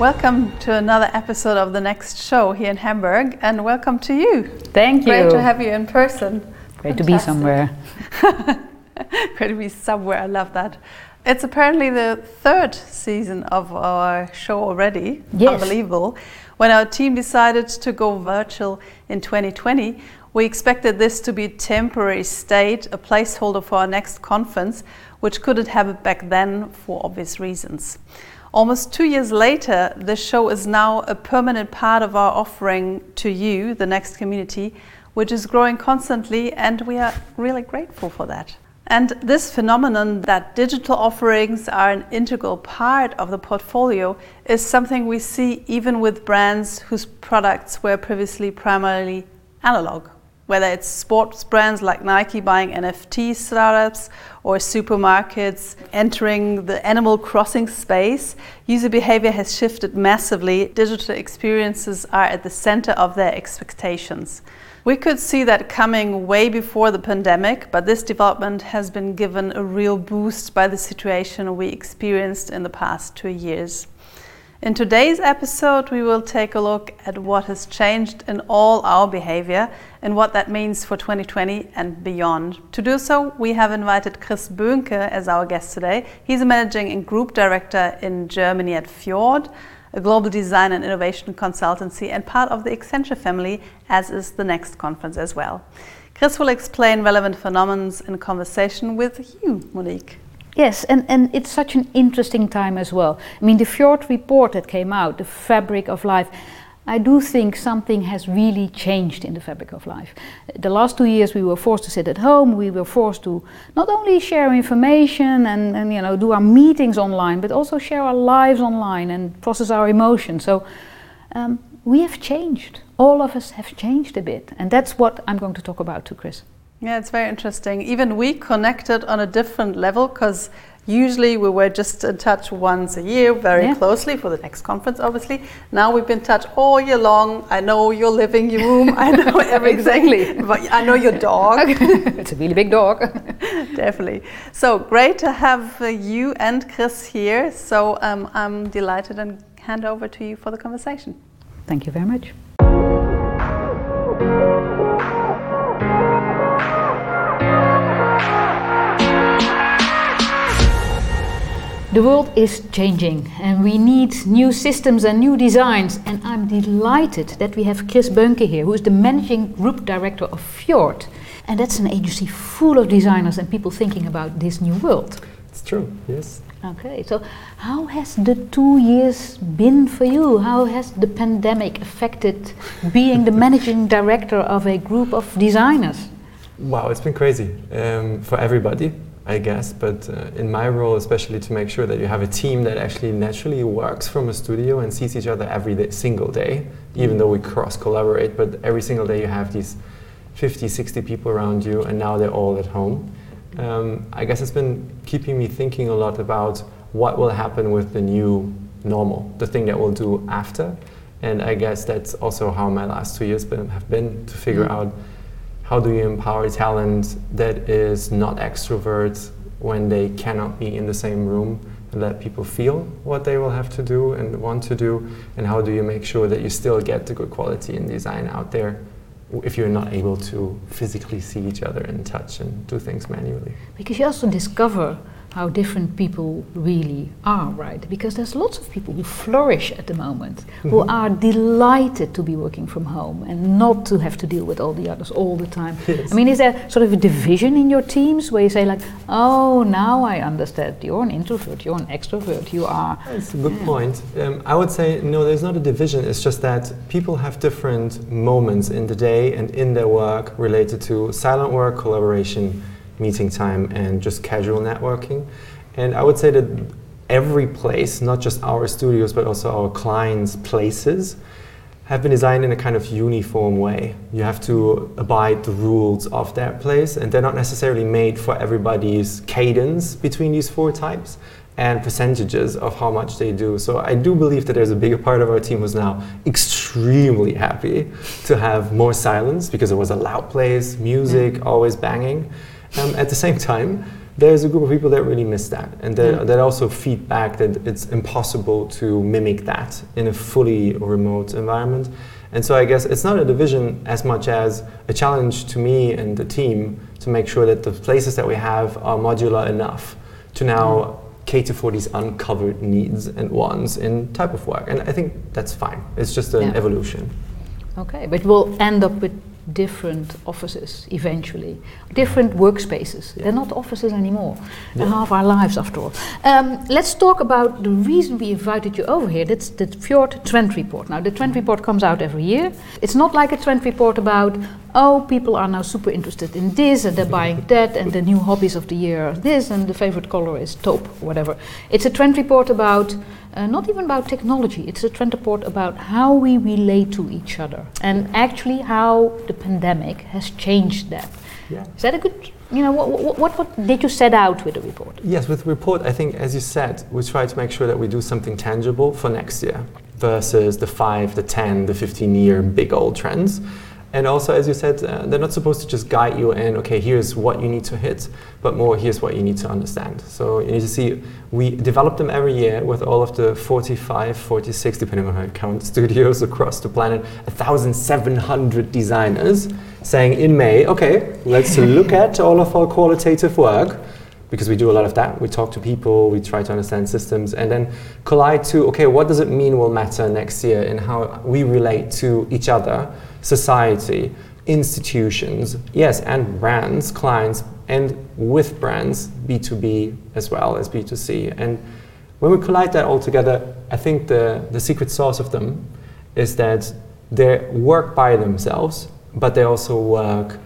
Welcome to another episode of the next show here in Hamburg, and welcome to you. Thank you. Great to have you in person. Great to be somewhere. Great to be somewhere. I love that. It's apparently the third season of our show already. Yes. Unbelievable. When our team decided to go virtual in 2020, we expected this to be a temporary state, a placeholder for our next conference, which couldn't have happen back then for obvious reasons. Almost two years later, the show is now a permanent part of our offering to you, the next community, which is growing constantly, and we are really grateful for that. And this phenomenon that digital offerings are an integral part of the portfolio is something we see even with brands whose products were previously primarily analog. Whether it's sports brands like Nike buying NFT startups or supermarkets entering the animal crossing space, user behavior has shifted massively. Digital experiences are at the center of their expectations. We could see that coming way before the pandemic, but this development has been given a real boost by the situation we experienced in the past two years. In today's episode, we will take a look at what has changed in all our behavior and what that means for 2020 and beyond. To do so, we have invited Chris Böhnke as our guest today. He's a managing and group director in Germany at Fjord a global design and innovation consultancy and part of the Accenture family, as is the next conference as well. Chris will explain relevant phenomena in conversation with you, Monique. Yes, and, and it's such an interesting time as well. I mean, the Fjord report that came out, the fabric of life, I do think something has really changed in the fabric of life. The last two years we were forced to sit at home, we were forced to not only share information and, and you know do our meetings online, but also share our lives online and process our emotions. So um, we have changed. All of us have changed a bit, and that's what I'm going to talk about to Chris. Yeah, it's very interesting. Even we connected on a different level because Usually we were just in touch once a year, very yeah. closely for the next conference, obviously. Now we've been in touch all year long. I know your living room. I know everything. exactly. I know your dog. it's a really big dog. Definitely. So great to have uh, you and Chris here. So um, I'm delighted and hand over to you for the conversation. Thank you very much. The world is changing and we need new systems and new designs. And I'm delighted that we have Chris Böhnke here, who is the managing group director of Fjord. And that's an agency full of designers and people thinking about this new world. It's true, yes. Okay, so how has the two years been for you? How has the pandemic affected being the managing director of a group of designers? Wow, it's been crazy um, for everybody. I guess, but uh, in my role, especially to make sure that you have a team that actually naturally works from a studio and sees each other every day, single day, even though we cross collaborate, but every single day you have these 50, 60 people around you, and now they're all at home. Um, I guess it's been keeping me thinking a lot about what will happen with the new normal, the thing that we'll do after. And I guess that's also how my last two years been, have been to figure mm. out how do you empower talent that is not extroverts when they cannot be in the same room and let people feel what they will have to do and want to do? And how do you make sure that you still get the good quality in design out there if you're not able to physically see each other and touch and do things manually? Because you also discover how different people really are, right? Because there's lots of people who flourish at the moment, mm-hmm. who are delighted to be working from home and not to have to deal with all the others all the time. Yes. I mean, is there sort of a division in your teams where you say, like, oh, now I understand, you're an introvert, you're an extrovert, you are. That's a good yeah. point. Um, I would say, no, there's not a division, it's just that people have different moments in the day and in their work related to silent work, collaboration meeting time and just casual networking. And I would say that every place, not just our studios, but also our clients' places, have been designed in a kind of uniform way. You have to abide the rules of that place, and they're not necessarily made for everybody's cadence between these four types and percentages of how much they do. So I do believe that there's a bigger part of our team who's now extremely happy to have more silence because it was a loud place, music, always banging. Um, at the same time, there's a group of people that really miss that and that, Yeah. that also feedback that it's impossible to mimic that in a fully remote environment. And so i guess it's not a division as much as a challenge to me and the team to make sure that the places that we have are modular enough to now cater for these uncovered needs and wants in type of work. And i think that's fine. It's just an Yeah. evolution. Okay, but we'll end up with different offices eventually, different workspaces. Yeah. They're not offices anymore. They're half our lives after all. Um, let's talk about the reason we invited you over here. That's the Fjord Trend Report. Now, the Trend Report comes out every year. It's not like a trend report about, oh, people are now super interested in this and they're buying that, and the new hobbies of the year are this, and the favorite color is taupe, whatever. It's a trend report about uh, not even about technology, it's a trend report about how we relate to each other and actually how the pandemic has changed that. yeah Is that a good, you know, what, what, what, what did you set out with the report? Yes, with the report, I think, as you said, we try to make sure that we do something tangible for next year versus the five, the 10, the 15 year big old trends. And also, as you said, uh, they're not supposed to just guide you in, okay, here's what you need to hit, but more, here's what you need to understand. So you need to see, we develop them every year with all of the 45, 46, depending on how you count, studios across the planet, 1,700 designers saying in May, okay, let's look at all of our qualitative work because we do a lot of that. We talk to people, we try to understand systems, and then collide to okay, what does it mean will matter next year in how we relate to each other, society, institutions, yes, and brands, clients, and with brands, B2B as well as B2C. And when we collide that all together, I think the, the secret sauce of them is that they work by themselves, but they also work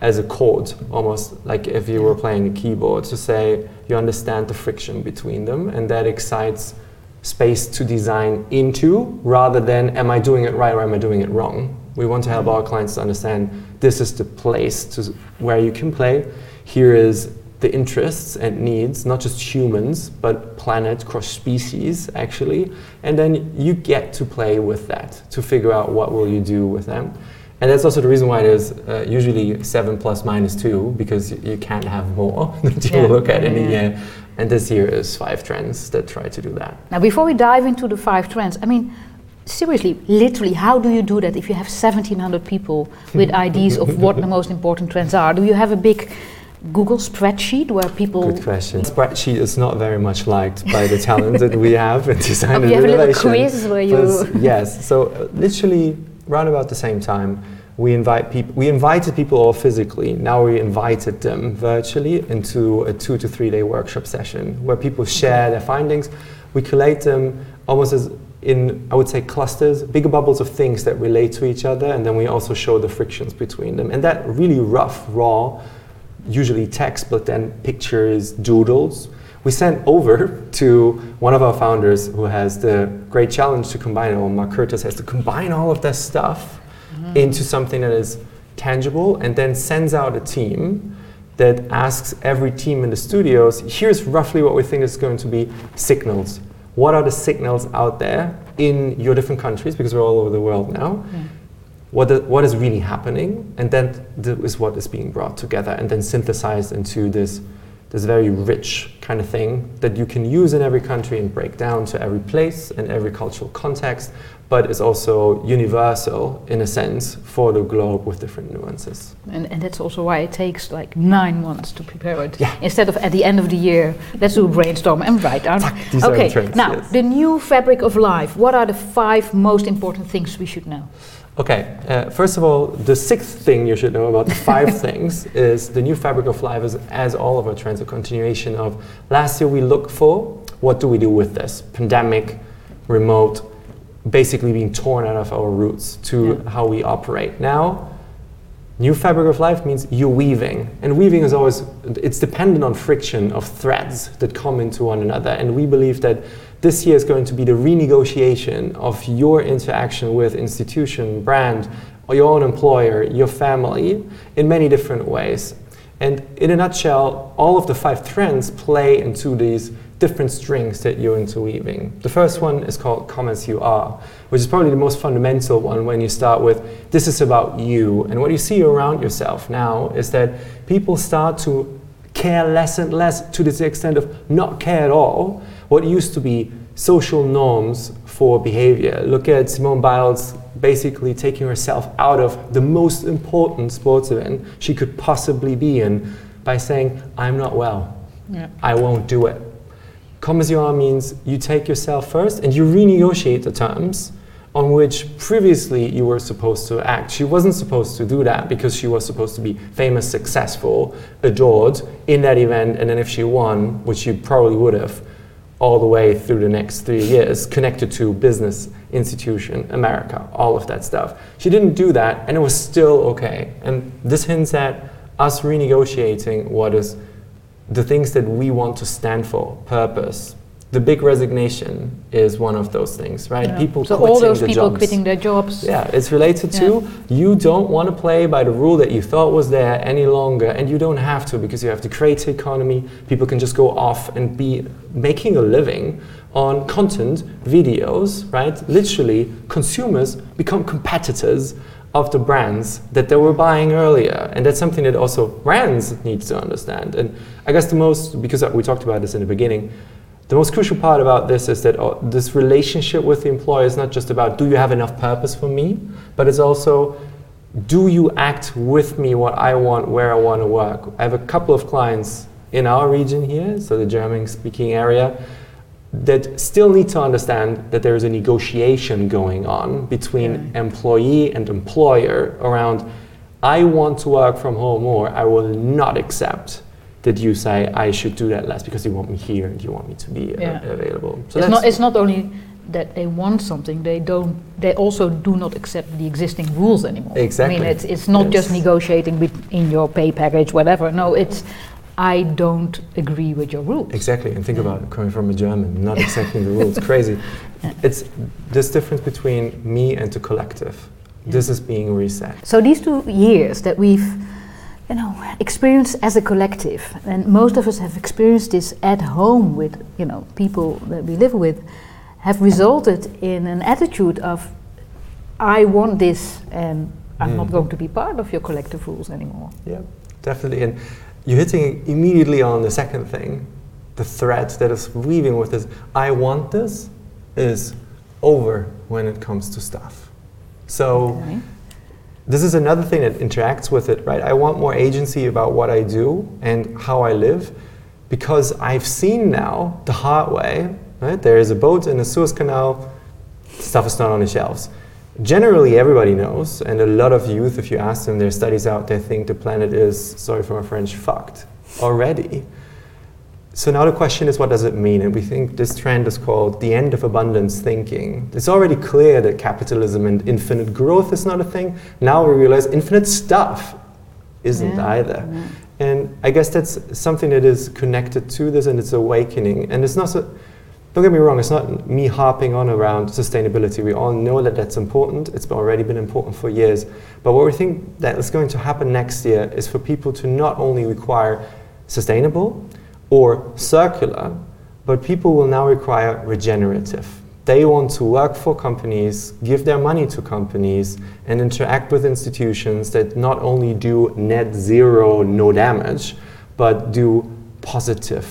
as a chord, almost like if you were playing a keyboard, to say you understand the friction between them, and that excites space to design into rather than am I doing it right or am I doing it wrong? We want to help our clients to understand this is the place to where you can play. Here is the interests and needs, not just humans, but planet, cross species, actually. And then you get to play with that to figure out what will you do with them. And that's also the reason why there's uh, usually seven plus minus two, because you can't have more that you Yeah. look at in a yeah. year. And this year is five trends that try to do that. Now, before we dive into the five trends, I mean, seriously, literally, how do you do that if you have 1,700 people with ideas of what the most important trends are? Do you have a big Google spreadsheet where people. Good question. Spreadsheet is not very much liked by the talent that we have in design Oh, and you have a little innovation. quiz where you. Yes, so uh, literally round about the same time, we invite people. We invited people all physically. Now we invited them virtually into a two to three day workshop session where people share their findings. We collate them almost as in I would say clusters, bigger bubbles of things that relate to each other, and then we also show the frictions between them. And that really rough, raw, usually text, but then pictures, doodles. We sent over to one of our founders who has the great challenge to combine it all. Mark Curtis has to combine all of that stuff mm-hmm. into something that is tangible and then sends out a team that asks every team in the studios here's roughly what we think is going to be signals. What are the signals out there in your different countries because we're all over the world now? Yeah. what, the, what is really happening, and then th- is what is being brought together and then synthesized into this, this very rich kind of thing that you can use in every country and break down to every place and every cultural context, but is also universal in a sense for the globe with different nuances. And, and that's also why it takes like nine months to prepare it. Yeah. Instead of at the end of the year, let's do a brainstorm and write down. These are the okay, trends, now yes. the new fabric of life. What are the five most important things we should know? Okay, uh, first of all, the sixth thing you should know about the five things is the new fabric of life is, as all of our trends, a continuation of last year we looked for what do we do with this pandemic, remote, basically being torn out of our roots to Yeah. how we operate. Now, new fabric of life means you're weaving, and weaving is always it's dependent on friction of threads that come into one another, and we believe that this year is going to be the renegotiation of your interaction with institution, brand, or your own employer, your family, in many different ways. And in a nutshell, all of the five trends play into these different strings that you're interweaving. The first one is called Come As You Are, which is probably the most fundamental one when you start with this is about you. And what you see around yourself now is that people start to care less and less to the extent of not care at all what used to be social norms for behavior. Look at Simone Biles basically taking herself out of the most important sports event she could possibly be in by saying, I'm not well. Yeah. I won't do it. Come as you are means you take yourself first and you renegotiate the terms on which previously you were supposed to act. She wasn't supposed to do that because she was supposed to be famous, successful, adored in that event, and then if she won, which she probably would have, all the way through the next three years, connected to business, institution, America, all of that stuff. She didn't do that, and it was still okay. And this hints at us renegotiating what is the things that we want to stand for, purpose, the big resignation is one of those things, right? Yeah. People so all those people jobs. quitting their jobs. Yeah, it's related yeah. to you don't want to play by the rule that you thought was there any longer, and you don't have to because you have the creative economy. People can just go off and be making a living on content, videos, right? Literally, consumers become competitors of the brands that they were buying earlier, and that's something that also brands need to understand. And I guess the most because we talked about this in the beginning the most crucial part about this is that uh, this relationship with the employer is not just about do you have enough purpose for me, but it's also do you act with me what I want, where I want to work. I have a couple of clients in our region here, so the German speaking area, that still need to understand that there is a negotiation going on between yeah. employee and employer around I want to work from home or I will not accept that you say I should do that less because you want me here and you want me to be uh, yeah. available. So it's not it's not only that they want something they don't they also do not accept the existing rules anymore. Exactly. I mean it's it's not yes. just negotiating in your pay package whatever. No, it's I don't agree with your rules. Exactly, and think yeah. about it coming from a German, not accepting the rules. Crazy. Yeah. It's this difference between me and the collective. This is being reset. So these two years that we've you know, experience as a collective. And most of us have experienced this at home with, you know, people that we live with, have resulted in an attitude of, I want this and I'm mm. not going to be part of your collective rules anymore. Yeah, definitely. And you're hitting immediately on the second thing, the thread that is weaving with this, I want this, is over when it comes to stuff. So okay this is another thing that interacts with it, right? I want more agency about what I do and how I live because I've seen now the hard way, right? There is a boat in the Suez Canal, stuff is not on the shelves. Generally, everybody knows, and a lot of youth, if you ask them, their studies out there think the planet is, sorry for my French, fucked already. So now the question is, what does it mean? And we think this trend is called the end of abundance thinking. It's already clear that capitalism and infinite growth is not a thing. Now we realize infinite stuff isn't yeah. either. Yeah. And I guess that's something that is connected to this and it's awakening. And it's not so, don't get me wrong, it's not me harping on around sustainability. We all know that that's important. It's already been important for years. But what we think that is going to happen next year is for people to not only require sustainable, or circular, but people will now require regenerative. They want to work for companies, give their money to companies, and interact with institutions that not only do net zero, no damage, but do positive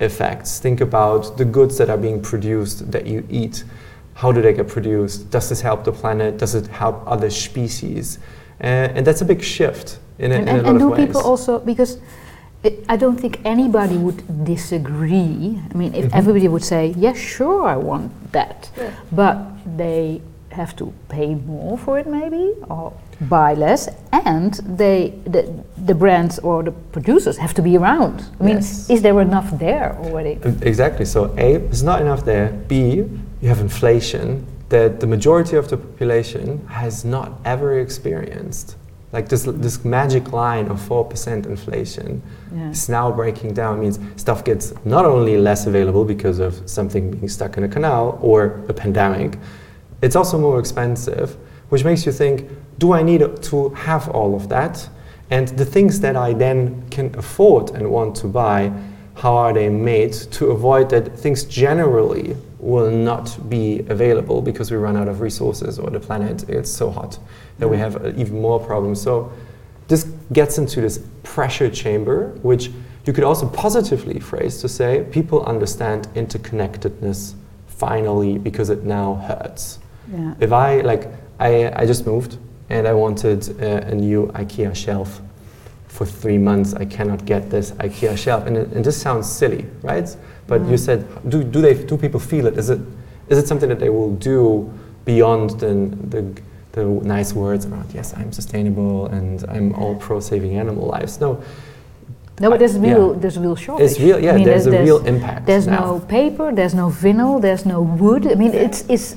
effects. Think about the goods that are being produced that you eat. How do they get produced? Does this help the planet? Does it help other species? Uh, and that's a big shift in a, and, in and, lot and of ways. And do people also, because it, I don't think anybody would disagree. I mean, if mm -hmm. everybody would say, yes, sure, I want that, yeah. but they have to pay more for it maybe, or buy less, and they, the, the brands or the producers have to be around. I mean, yes. is there enough there already? Exactly. So A, there's not enough there. B, you have inflation that the majority of the population has not ever experienced. Like this, this magic line of 4% inflation yeah. is now breaking down. It means stuff gets not only less available because of something being stuck in a canal or a pandemic, it's also more expensive, which makes you think, do I need to have all of that? And the things that I then can afford and want to buy, how are they made to avoid that things generally will not be available because we run out of resources or the planet it's so hot that we have uh, even more problems. So this gets into this pressure chamber, which you could also positively phrase to say people understand interconnectedness finally because it now hurts. Yeah. If I like, I, I just moved and I wanted uh, a new IKEA shelf. For three months, I cannot get this IKEA shelf, and, and this sounds silly, right? But you Mm. said, do, do they do people feel it? Is it is it something that they will do beyond the, the the nice words around yes, I'm sustainable and I'm all pro saving animal lives? No, No, but there's Yeah. real, there's a real shortage. it's real. Yeah, I mean, there's, a there's, real impact. There's now. no paper, there's no vinyl, there's no wood. I mean, it's, it's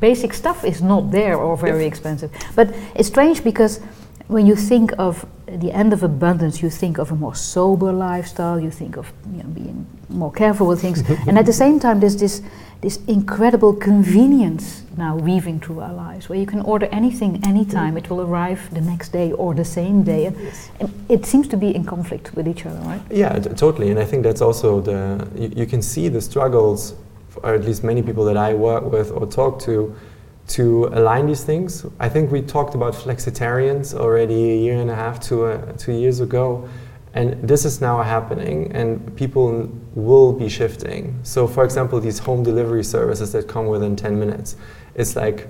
basic stuff is not there or very expensive. But it's strange because when you think of the end of abundance, you think of a more sober lifestyle. You think of you know, being more careful with things, and at the same time, there's this this incredible convenience now weaving through our lives, where you can order anything anytime. It will arrive the next day or the same day, and, and it seems to be in conflict with each other, right? Yeah, totally. And I think that's also the, you, you can see the struggles, or at least many people that I work with or talk to, to align these things. I think we talked about flexitarians already a year and a half to uh, two years ago. And this is now happening, and people will be shifting. So, for example, these home delivery services that come within 10 minutes, it's like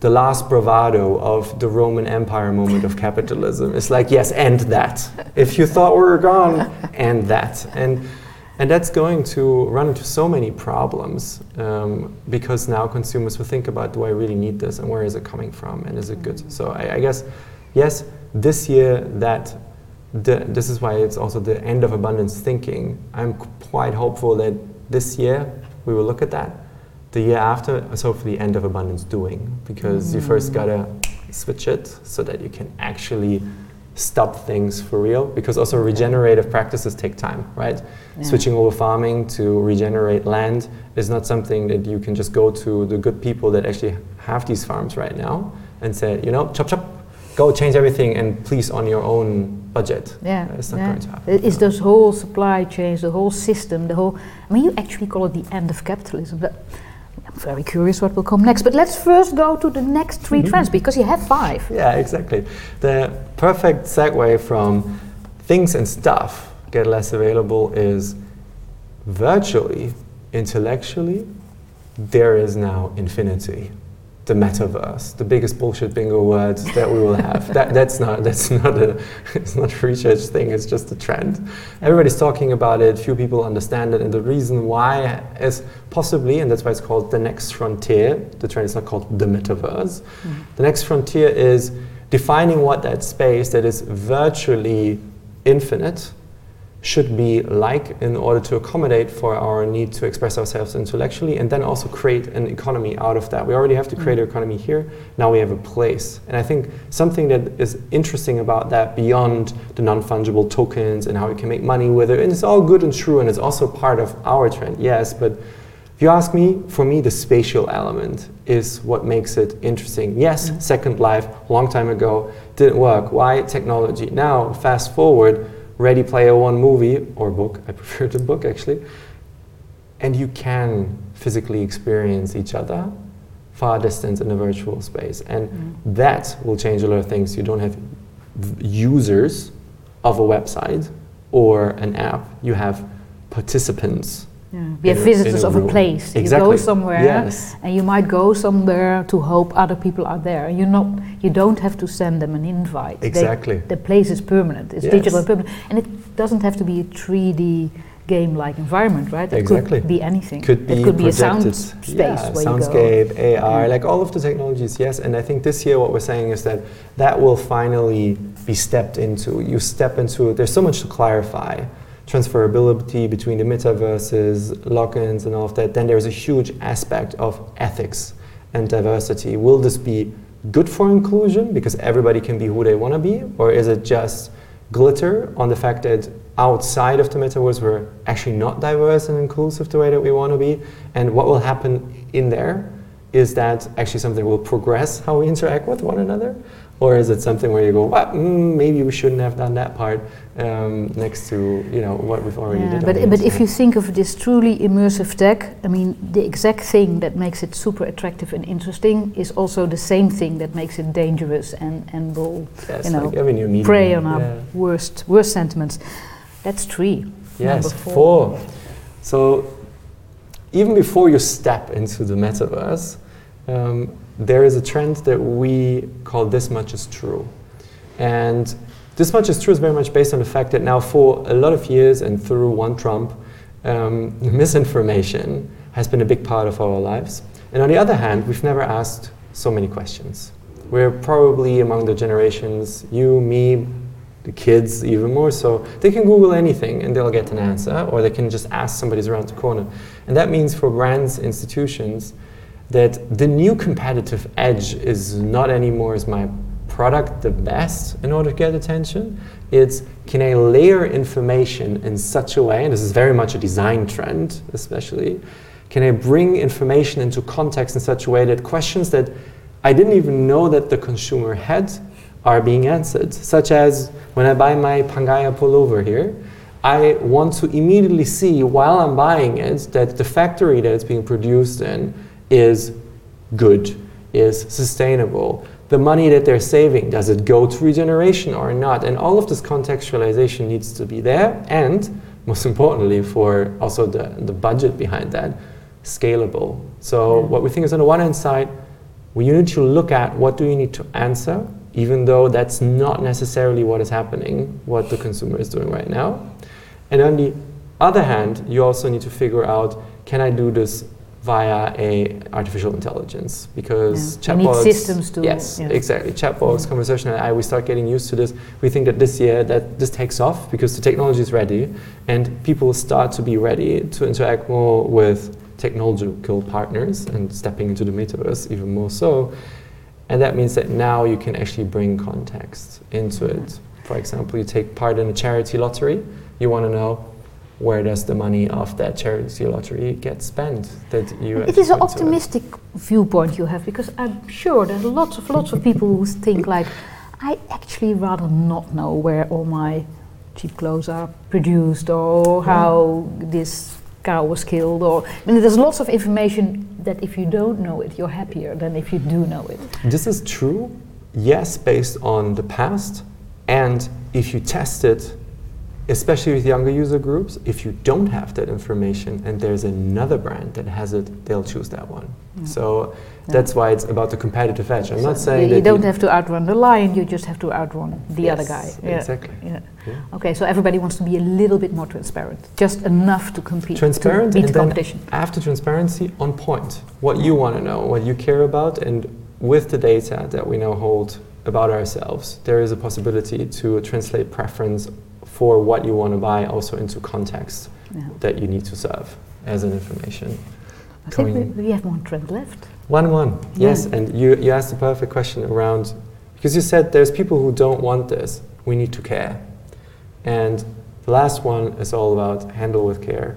the last bravado of the Roman Empire moment of capitalism. It's like, yes, end that. If you thought we were gone, end that. And, and that's going to run into so many problems um, because now consumers will think about do I really need this and where is it coming from and is it good? So I, I guess, yes, this year that the, this is why it's also the end of abundance thinking. I'm quite hopeful that this year we will look at that. The year after is hopefully the end of abundance doing because you first gotta switch it so that you can actually stop things for real because also regenerative practices take time, right? Yeah. Switching over farming to regenerate land is not something that you can just go to the good people that actually have these farms right now and say, you know, chop chop, go change everything and please on your own budget. Yeah, Uh, it's not yeah. going to happen. It- It's this whole supply chains, the whole system, the whole. I mean, you actually call it the end of capitalism. But I'm very curious what will come next. But let's first go to the next 3 Mm-hmm. trends because you have five. Yeah, exactly. The perfect segue from things and stuff get less available is virtually, intellectually, there is now infinity. The metaverse, the biggest bullshit bingo words that we will have. that, that's not that's not a it's not a research thing. It's just a trend. Everybody's talking about it. Few people understand it, and the reason why is possibly, and that's why it's called the next frontier. The trend is not called the metaverse. Mm-hmm. The next frontier is defining what that space that is virtually infinite should be like in order to accommodate for our need to express ourselves intellectually and then also create an economy out of that. We already have to create mm. an economy here, now we have a place. And I think something that is interesting about that beyond the non fungible tokens and how we can make money with it, and it's all good and true and it's also part of our trend, yes, but if you ask me, for me, the spatial element is what makes it interesting. Yes, mm. Second Life, long time ago, didn't work. Why? Technology. Now, fast forward, Ready Player One movie, or book, I prefer the book actually, and you can physically experience each other far distance in a virtual space. And mm-hmm. that will change a lot of things. You don't have users of a website or an app, you have participants. Yeah. We have in a- visitors a of a room. place. You go somewhere, Yes. and you might go somewhere to hope other people are there. You not, you don't have to send them an invite. They- Exactly. the place is permanent. It's Yes. digital and permanent, and it doesn't have to be a 3D game-like environment, right? It Exactly. could be anything. Could be it could be a sound space yeah, where you go. soundscape, AR, Yeah. Mm. like all of the technologies, yes. And I think this year what we're saying is that that will finally be stepped into. You step into There's so much to clarify. Transferability between the metaverses, logins, and all of that. Then there's a huge aspect of ethics and diversity. Will this be good for inclusion because everybody can be who they want to be, or is it just glitter on the fact that outside of the metaverse we're actually not diverse and inclusive the way that we want to be and what will happen in there is that actually something will progress how we interact with one another or is it something where you go well, mm, maybe we shouldn't have done that part um, next to you know what we've already Yeah, on but but if you think of this truly immersive tech, I mean, the exact thing that makes it super attractive and interesting is also the same thing that makes it dangerous and and will yes, you know, like every new medium, prey on our yeah. worst worst sentiments. That's three. Yes, four. four. So even before you step into the metaverse, um, there is a trend that we call this much is true. And this much is true is very much based on the fact that now for a lot of years and through one Trump, um, misinformation has been a big part of our lives. And on the other hand, we've never asked so many questions. We're probably among the generations, you, me, the kids even more so, they can Google anything and they'll get an answer, or they can just ask somebody's around the corner. And that means for brands, institutions, that the new competitive edge is not anymore is my product the best in order to get attention. It's can I layer information in such a way, and this is very much a design trend, especially, can I bring information into context in such a way that questions that I didn't even know that the consumer had are being answered, such as when I buy my Pangaia pullover here, I want to immediately see while I'm buying it that the factory that it's being produced in is good, is sustainable. The money that they're saving, does it go to regeneration or not? And all of this contextualization needs to be there. And most importantly, for also the, the budget behind that, scalable. So, what we think is on the one hand side, we need to look at what do you need to answer, even though that's not necessarily what is happening, what the consumer is doing right now. And on the other hand, you also need to figure out can I do this via a artificial intelligence because Yeah. Chatbots systems to- yes yeah. exactly. Chatbots conversational AI we start getting used to this. We think that this year that this takes off because the technology is ready and people start to be ready to interact more with technological partners and stepping into the metaverse even more so. And that means that now you can actually bring context into it. For example you take part in a charity lottery you want to know where does the money of that charity lottery get spent that you It is an optimistic viewpoint you have because I'm sure there's lots of lots of people who think like, I actually rather not know where all my cheap clothes are produced or how this cow was killed or I mean, there's lots of information that if you don't know it, you're happier than if you do know it. This is true, yes, based on the past, and if you test it, especially with younger user groups, if you don't have that information and there's another brand that has it, they'll choose that one. Mm. So Yeah. that's why it's about the competitive edge. I'm not saying you, you don't have to outrun the lion, you just have to outrun the other guy. Yeah, Exactly. Yeah. Yeah. Okay, so everybody wants to be a little bit more transparent, just enough to compete, Transparent to beat and the then competition. after transparency, on point. What you want to know, what you care about, and with the data that we now hold about ourselves, there is a possibility to translate preference for what you want to buy also into context Yeah. that you need to serve as an information. I think we, we have one trend left. One one, yes, and you, you asked the perfect question around because you said there's people who don't want this. We need to care, and the last one is all about handle with care,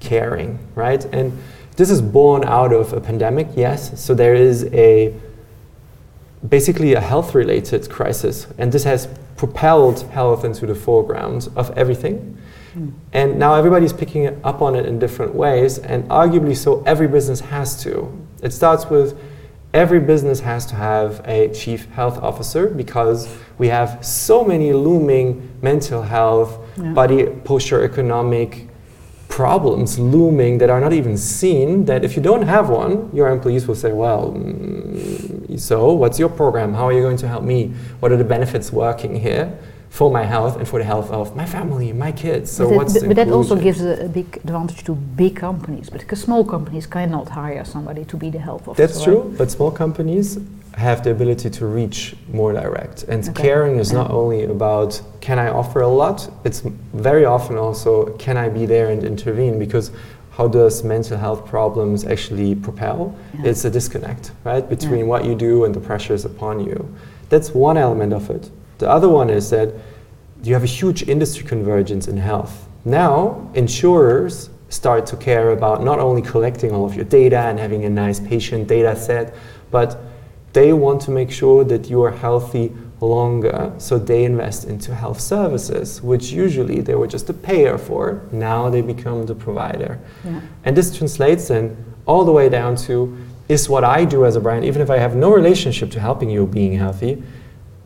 caring, right? And this is born out of a pandemic, yes. So there is a basically a health-related crisis, and this has propelled health into the foreground of everything. Mm. And now everybody's picking up on it in different ways, and arguably so every business has to. It starts with every business has to have a chief health officer because we have so many looming mental health, Yeah. body posture economic problems looming that are not even seen that if you don't have one your employees will say well mm, so what's your program how are you going to help me what are the benefits working here for my health and for the health of my family my kids so but, that- what's but- but that also gives a, a big advantage to big companies, but because small companies cannot hire somebody to be the health officer. That's right? true, but small companies have the ability to reach more direct. And Okay. caring is not only about can I offer a lot, it's very often also can I be there and intervene because how does mental health problems actually propel? Yeah. It's a disconnect, right, between what you do and the pressures upon you. That's one element of it. The other one is that you have a huge industry convergence in health. Now, insurers start to care about not only collecting all of your data and having a nice patient data set, but they want to make sure that you are healthy longer. So they invest into health services, which usually they were just a payer for. Now they become the provider. Yeah. And this translates then all the way down to is what I do as a brand, even if I have no relationship to helping you being healthy,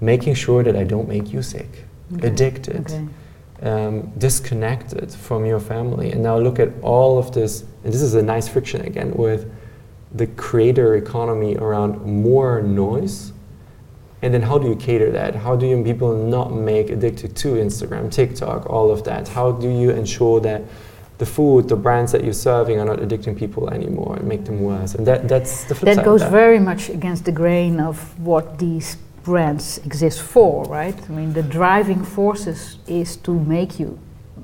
making sure that I don't make you sick, Okay. addicted, Okay. um, disconnected from your family. And now look at all of this, and this is a nice friction again with the creator economy around more noise. And then how do you cater that? How do you people not make addicted to Instagram, TikTok, all of that? How do you ensure that the food, the brands that you're serving are not addicting people anymore and make them worse? And that, that's the flip That goes very much against the grain of what these brands exist for, right? I mean, the driving forces is to make you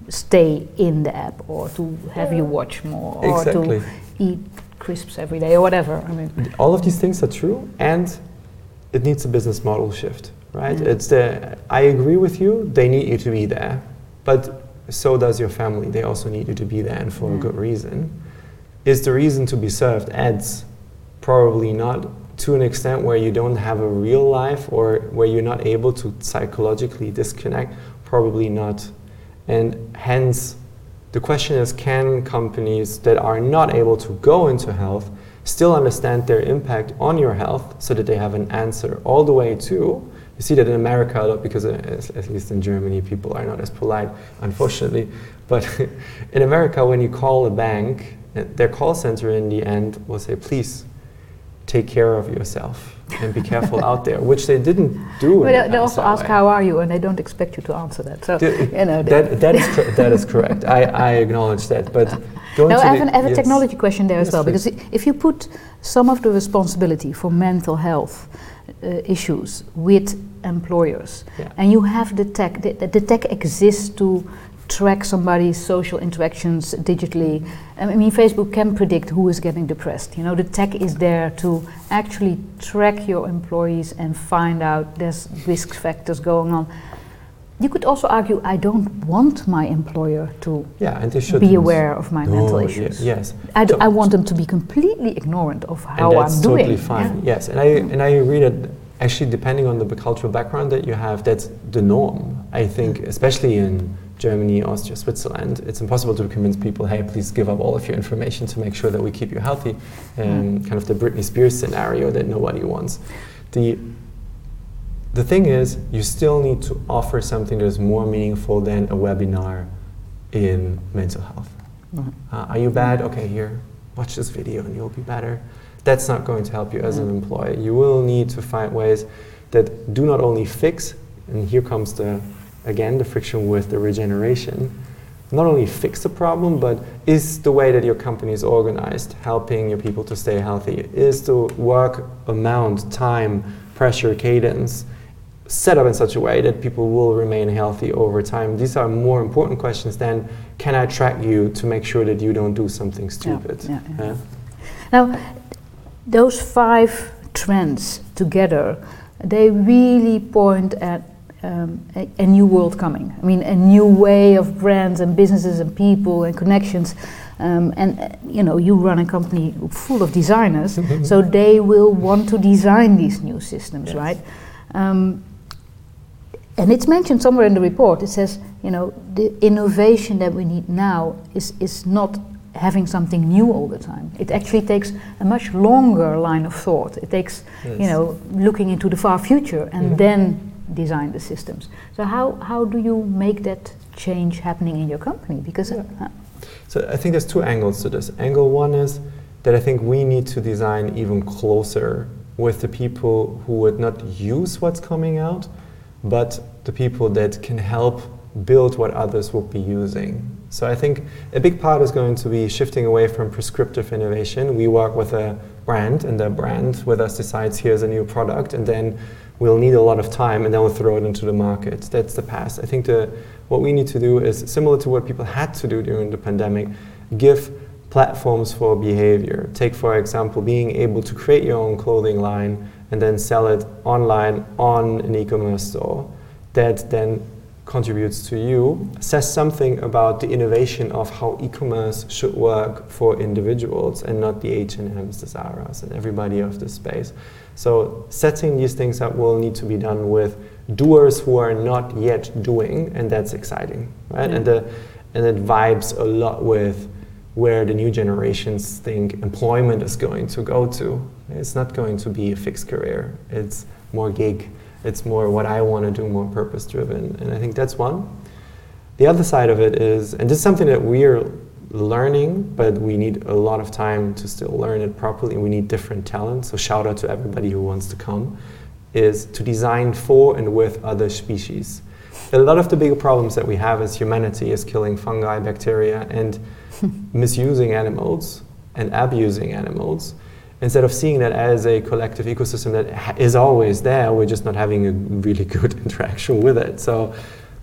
stay in the app or to have you watch more exactly. or to eat crisps every day or whatever. I mean, all of these things are true, and it needs a business model shift, right? Yeah. It's the I agree with you. They need you to be there, but so does your family. They also need you to be there, and for yeah. a mm. good reason. Is the reason to be served ads? Probably not to an extent where you don't have a real life or where you're not able to psychologically disconnect, probably not. And hence, the question is can companies that are not able to go into health still understand their impact on your health so that they have an answer all the way to? You see that in America a lot because, uh, at least in Germany, people are not as polite, unfortunately. But in America, when you call a bank, uh, their call center in the end will say, please take care of yourself and be careful out there, which they didn't do. But they also ask way. how are you, and they don't expect you to answer that. So the, you know that that is that is correct. I, I acknowledge that, but. Now, I have, an, I have a technology question there yes, as well, please. because if you put some of the responsibility for mental health uh, issues with employers, yeah. and you have the tech, the, the tech exists to track somebody's social interactions digitally. I mean, Facebook can predict who is getting depressed. You know, the tech is there to actually track your employees and find out there's risk factors going on. You could also argue, I don't want my employer to yeah, and they be aware of my no, mental issues. yes, I, d- I want them to be completely ignorant of how and that's I'm doing. That's totally fine. Yeah. Yes, and I and I agree that actually, depending on the cultural background that you have, that's the norm. I think, especially in Germany, Austria, Switzerland, it's impossible to convince people, hey, please give up all of your information to make sure that we keep you healthy. Um, mm. Kind of the Britney Spears scenario that nobody wants. The, the thing is, you still need to offer something that is more meaningful than a webinar in mental health. Mm. Uh, are you bad? Okay, here, watch this video and you'll be better. That's not going to help you as an employer. You will need to find ways that do not only fix, and here comes the again, the friction with the regeneration, not only fix the problem, but is the way that your company is organized helping your people to stay healthy? Is the work amount, time, pressure, cadence set up in such a way that people will remain healthy over time? These are more important questions than can I track you to make sure that you don't do something stupid? Yeah, yeah, yeah. Now, those five trends together, they really point at um, a, a, new world coming. I mean, a new way of brands and businesses and people and connections. Um, and uh, you know, you run a company full of designers, so they will want to design these new systems, yes. right? Um, and it's mentioned somewhere in the report. It says, you know, the innovation that we need now is is not having something new all the time. It actually takes a much longer line of thought. It takes, yes. you know, looking into the far future and mm-hmm. then design the systems. So how, how do you make that change happening in your company? Because yeah. uh, so I think there's two angles to this. Angle one is that I think we need to design even closer with the people who would not use what's coming out, but the people that can help build what others will be using. So I think a big part is going to be shifting away from prescriptive innovation. We work with a brand, and the brand with us decides here's a new product, and then we'll need a lot of time and then we'll throw it into the market. That's the past. I think the, what we need to do is similar to what people had to do during the pandemic, give platforms for behavior. Take, for example, being able to create your own clothing line and then sell it online on an e-commerce store that then contributes to you says something about the innovation of how e-commerce should work for individuals and not the H&Ms, the Zaras and everybody of the space. So setting these things up will need to be done with doers who are not yet doing, and that's exciting, right? Yeah. And the and it vibes a lot with where the new generations think employment is going to go to. It's not going to be a fixed career. It's more gig. It's more what I want to do, more purpose driven. And I think that's one. The other side of it is, and this is something that we're learning, but we need a lot of time to still learn it properly. We need different talents. So shout out to everybody who wants to come. Is to design for and with other species. A lot of the bigger problems that we have as humanity is killing fungi, bacteria, and misusing animals and abusing animals. Instead of seeing that as a collective ecosystem that is always there, we're just not having a really good interaction with it. So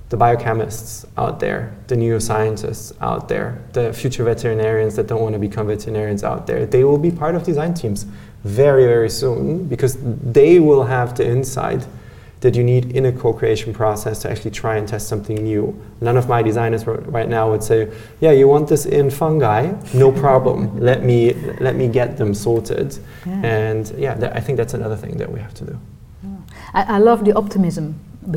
the biochemists out there, the neuroscientists out there, the future veterinarians that don't want to become veterinarians out there, they will be part of design teams very, very soon because they will have the insight that you need in a co-creation process to actually try and test something new. None of my designers right now would say, "Yeah, you want this in fungi? No problem. let me let me get them sorted." Yeah. And yeah, I think that's another thing that we have to do. I, I love the optimism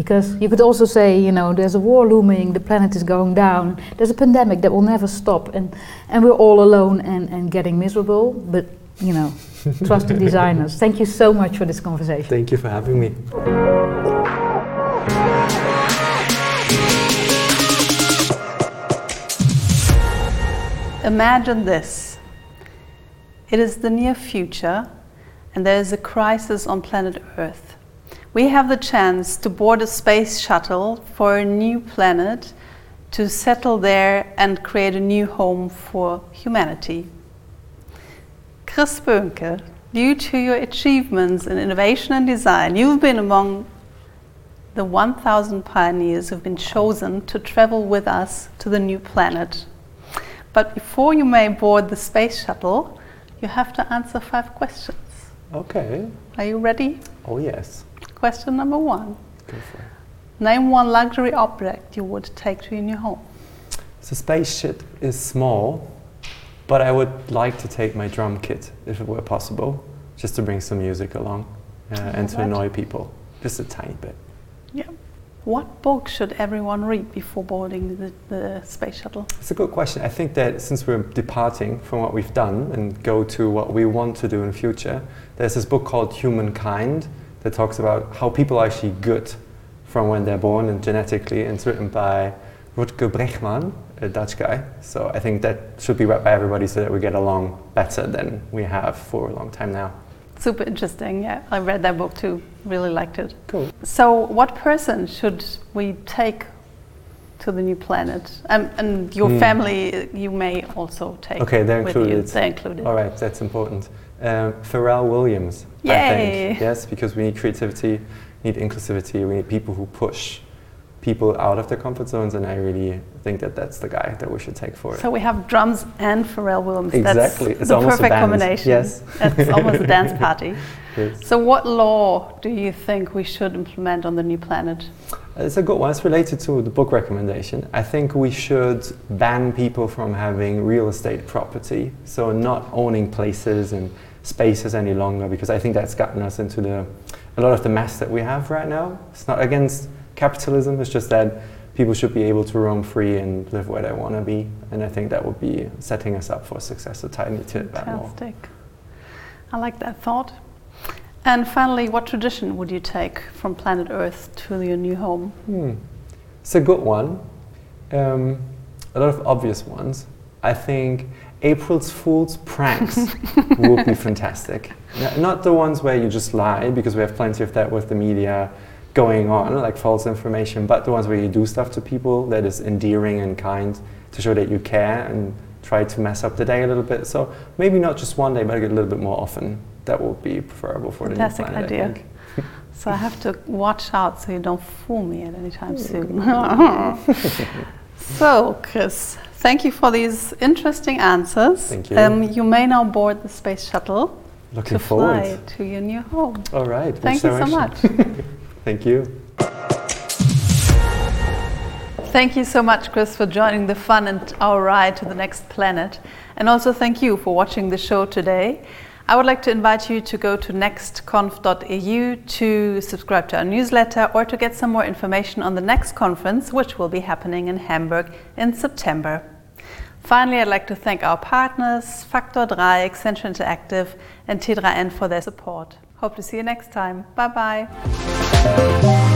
because you could also say, you know, there's a war looming, the planet is going down, there's a pandemic that will never stop, and, and we're all alone and, and getting miserable. But, you know, trust the designers. Thank you so much for this conversation. Thank you for having me. Imagine this. It is the near future, and there is a crisis on planet Earth we have the chance to board a space shuttle for a new planet to settle there and create a new home for humanity. Chris Böhnke, due to your achievements in innovation and design, you've been among the 1,000 pioneers who've been chosen to travel with us to the new planet. But before you may board the space shuttle, you have to answer five questions. Okay. Are you ready? Oh, yes. Question number one. Name one luxury object you would take to your new home. The spaceship is small, but I would like to take my drum kit if it were possible, just to bring some music along uh, and to annoy people, just a tiny bit. Yeah. What book should everyone read before boarding the, the, space shuttle? It's a good question. I think that since we're departing from what we've done and go to what we want to do in the future, there's this book called Humankind that talks about how people are actually good from when they're born and genetically, and it's written by Rutger Bregman, a Dutch guy. So I think that should be read by everybody so that we get along better than we have for a long time now. Super interesting. Yeah, I read that book too. Really liked it. Cool. So, what person should we take to the new planet? Um, and your mm. family, you may also take. Okay, they're included. They're included. All right, that's important. Um, Pharrell Williams, Yay. I think. Yes, because we need creativity, we need inclusivity, we need people who push people out of their comfort zones, and I really think that that's the guy that we should take for it. So we have drums and Pharrell Williams. Exactly, that's it's the perfect combination. Yes, it's almost a dance party. Yes. So, what law do you think we should implement on the new planet? Uh, it's a good one. It's related to the book recommendation. I think we should ban people from having real estate property, so not owning places and spaces any longer, because I think that's gotten us into the a lot of the mess that we have right now. It's not against capitalism. It's just that people should be able to roam free and live where they want to be, and I think that would be setting us up for success. I need to that. I like that thought. And finally, what tradition would you take from planet Earth to your new home? Hmm. It's a good one. Um, a lot of obvious ones. I think April's Fool's pranks would be fantastic. Not the ones where you just lie, because we have plenty of that with the media going on, like false information, but the ones where you do stuff to people that is endearing and kind to show that you care and try to mess up the day a little bit. So maybe not just one day, but a little bit more often that would be preferable for Fantastic the new planet. idea. so I have to watch out so you don't fool me at any time soon. so, Chris, thank you for these interesting answers. Thank you. Um, you may now board the space shuttle Looking to forward. fly to your new home. All right. Thank you so much. thank you. Thank you so much, Chris, for joining the fun and our ride to the next planet. And also thank you for watching the show today. I would like to invite you to go to nextconf.eu to subscribe to our newsletter or to get some more information on the next conference, which will be happening in Hamburg in September. Finally, I'd like to thank our partners, Faktor 3, Accenture Interactive, and T3N for their support. Hope to see you next time. Bye bye.